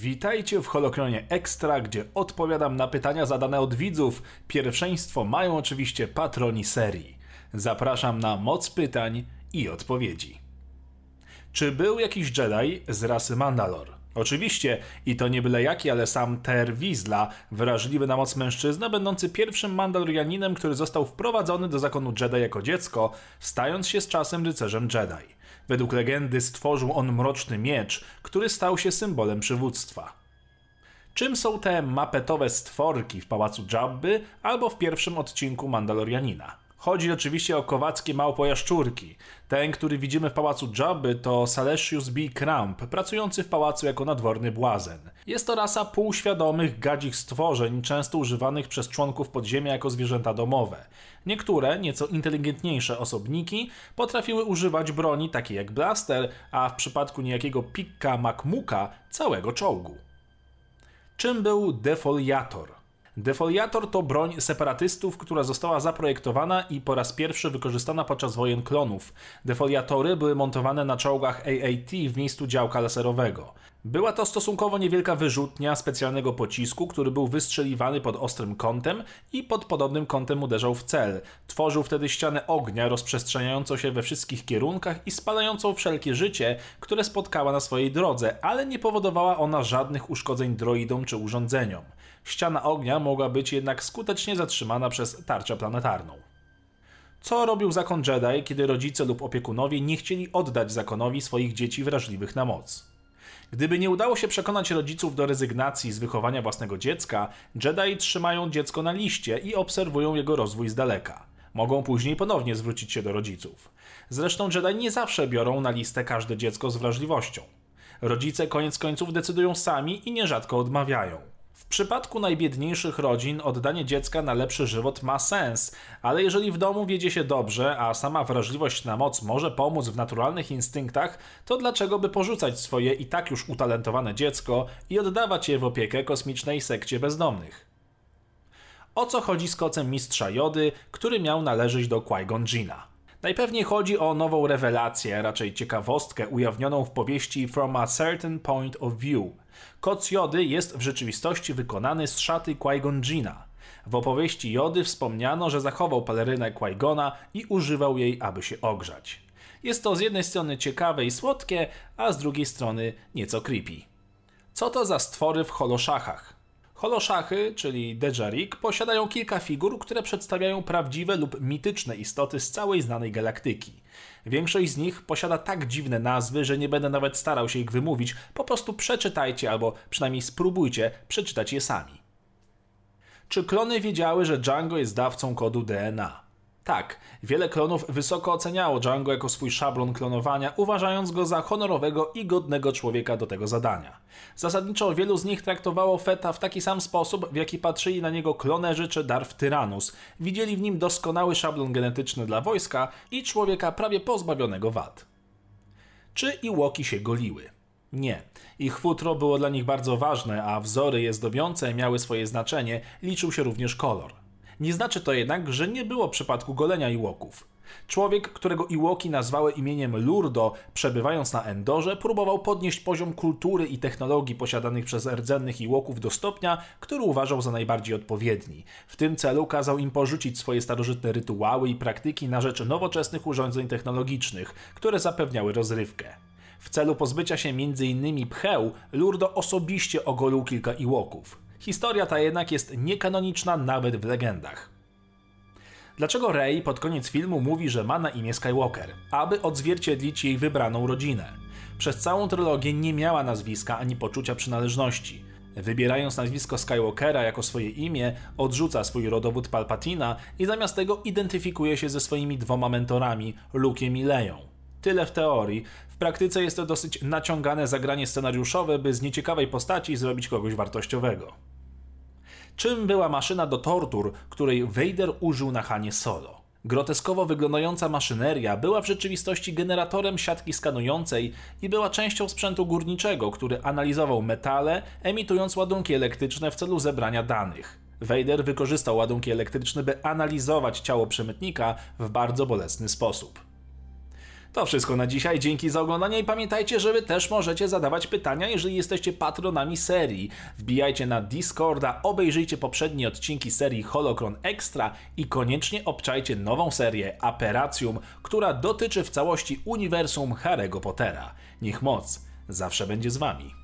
Witajcie w Holokronie Extra, gdzie odpowiadam na pytania zadane od widzów. Pierwszeństwo mają oczywiście patroni serii. Zapraszam na moc pytań i odpowiedzi. Czy był jakiś Jedi z rasy Mandalor? Oczywiście, i to nie byle jaki, ale sam Ter Wizla, wrażliwy na moc mężczyzna, będący pierwszym Mandalorianinem, który został wprowadzony do zakonu Jedi jako dziecko, stając się z czasem rycerzem Jedi. Według legendy stworzył on mroczny miecz, który stał się symbolem przywództwa. Czym są te mapetowe stworki w pałacu Jabby albo w pierwszym odcinku Mandalorianina? Chodzi oczywiście o kowackie małpojaszczurki. Ten, który widzimy w pałacu Jabby to Salesius B. Crump, pracujący w pałacu jako nadworny błazen. Jest to rasa półświadomych, gadzich stworzeń, często używanych przez członków podziemia jako zwierzęta domowe. Niektóre, nieco inteligentniejsze osobniki potrafiły używać broni takiej jak blaster, a w przypadku niejakiego Pikka Makmuka całego czołgu. Czym był defoliator? Defoliator to broń separatystów, która została zaprojektowana i po raz pierwszy wykorzystana podczas wojen klonów. Defoliatory były montowane na czołgach AAT w miejscu działka laserowego. Była to stosunkowo niewielka wyrzutnia specjalnego pocisku, który był wystrzeliwany pod ostrym kątem i pod podobnym kątem uderzał w cel. Tworzył wtedy ścianę ognia rozprzestrzeniającą się we wszystkich kierunkach i spalającą wszelkie życie, które spotkała na swojej drodze, ale nie powodowała ona żadnych uszkodzeń droidom czy urządzeniom. Ściana ognia mogła być jednak skutecznie zatrzymana przez tarczę planetarną. Co robił zakon Jedi, kiedy rodzice lub opiekunowie nie chcieli oddać zakonowi swoich dzieci wrażliwych na moc? Gdyby nie udało się przekonać rodziców do rezygnacji z wychowania własnego dziecka, Jedi trzymają dziecko na liście i obserwują jego rozwój z daleka. Mogą później ponownie zwrócić się do rodziców. Zresztą Jedi nie zawsze biorą na listę każde dziecko z wrażliwością. Rodzice koniec końców decydują sami i nierzadko odmawiają. W przypadku najbiedniejszych rodzin oddanie dziecka na lepszy żywot ma sens, ale jeżeli w domu wiedzie się dobrze, a sama wrażliwość na moc może pomóc w naturalnych instynktach, to dlaczego by porzucać swoje i tak już utalentowane dziecko i oddawać je w opiekę kosmicznej sekcie bezdomnych? O co chodzi z kocem mistrza Jody, który miał należeć do Qui-Gon Jina? Najpewniej chodzi o nową rewelację, raczej ciekawostkę ujawnioną w powieści From a Certain Point of View. Koc Jody jest w rzeczywistości wykonany z szaty Qui-Gon. W opowieści Jody wspomniano, że zachował pelerynę Qui-Gona i używał jej, aby się ogrzać. Jest to z jednej strony ciekawe i słodkie, a z drugiej strony nieco creepy. Co to za stwory w holoszachach? Holoszachy, czyli Dejarik, posiadają kilka figur, które przedstawiają prawdziwe lub mityczne istoty z całej znanej galaktyki. Większość z nich posiada tak dziwne nazwy, że nie będę nawet starał się ich wymówić, po prostu przeczytajcie albo przynajmniej spróbujcie przeczytać je sami. Czy klony wiedziały, że Django jest dawcą kodu DNA? Tak, wiele klonów wysoko oceniało Django jako swój szablon klonowania, uważając go za honorowego i godnego człowieka do tego zadania. Zasadniczo wielu z nich traktowało Feta w taki sam sposób, w jaki patrzyli na niego klonerzy czy Darth Tyrannus. Widzieli w nim doskonały szablon genetyczny dla wojska i człowieka prawie pozbawionego wad. Czy Iłoki się goliły? Nie. Ich futro było dla nich bardzo ważne, a wzory je zdobiące miały swoje znaczenie, liczył się również kolor. Nie znaczy to jednak, że nie było przypadku golenia Iłoków. Człowiek, którego Iłoki nazwały imieniem Lurdo, przebywając na Endorze, próbował podnieść poziom kultury i technologii posiadanych przez rdzennych Iłoków do stopnia, który uważał za najbardziej odpowiedni. W tym celu kazał im porzucić swoje starożytne rytuały i praktyki na rzecz nowoczesnych urządzeń technologicznych, które zapewniały rozrywkę. W celu pozbycia się m.in. pcheł, Lurdo osobiście ogolił kilka Iłoków. Historia ta jednak jest niekanoniczna nawet w legendach. Dlaczego Rey pod koniec filmu mówi, że ma na imię Skywalker? Aby odzwierciedlić jej wybraną rodzinę. Przez całą trylogię nie miała nazwiska ani poczucia przynależności. Wybierając nazwisko Skywalkera jako swoje imię, odrzuca swój rodowód Palpatina i zamiast tego identyfikuje się ze swoimi dwoma mentorami, Luke'iem i Leją. Tyle w teorii. W praktyce jest to dosyć naciągane zagranie scenariuszowe, by z nieciekawej postaci zrobić kogoś wartościowego. Czym była maszyna do tortur, której Vader użył na Hanie Solo? Groteskowo wyglądająca maszyneria była w rzeczywistości generatorem siatki skanującej i była częścią sprzętu górniczego, który analizował metale, emitując ładunki elektryczne w celu zebrania danych. Vader wykorzystał ładunki elektryczne, by analizować ciało przemytnika w bardzo bolesny sposób. To wszystko na dzisiaj, dzięki za oglądanie i pamiętajcie, że wy też możecie zadawać pytania, jeżeli jesteście patronami serii. Wbijajcie na Discorda, obejrzyjcie poprzednie odcinki serii Holocron Extra i koniecznie obczajcie nową serię Aperacjum, która dotyczy w całości uniwersum Harry'ego Pottera. Niech moc zawsze będzie z wami.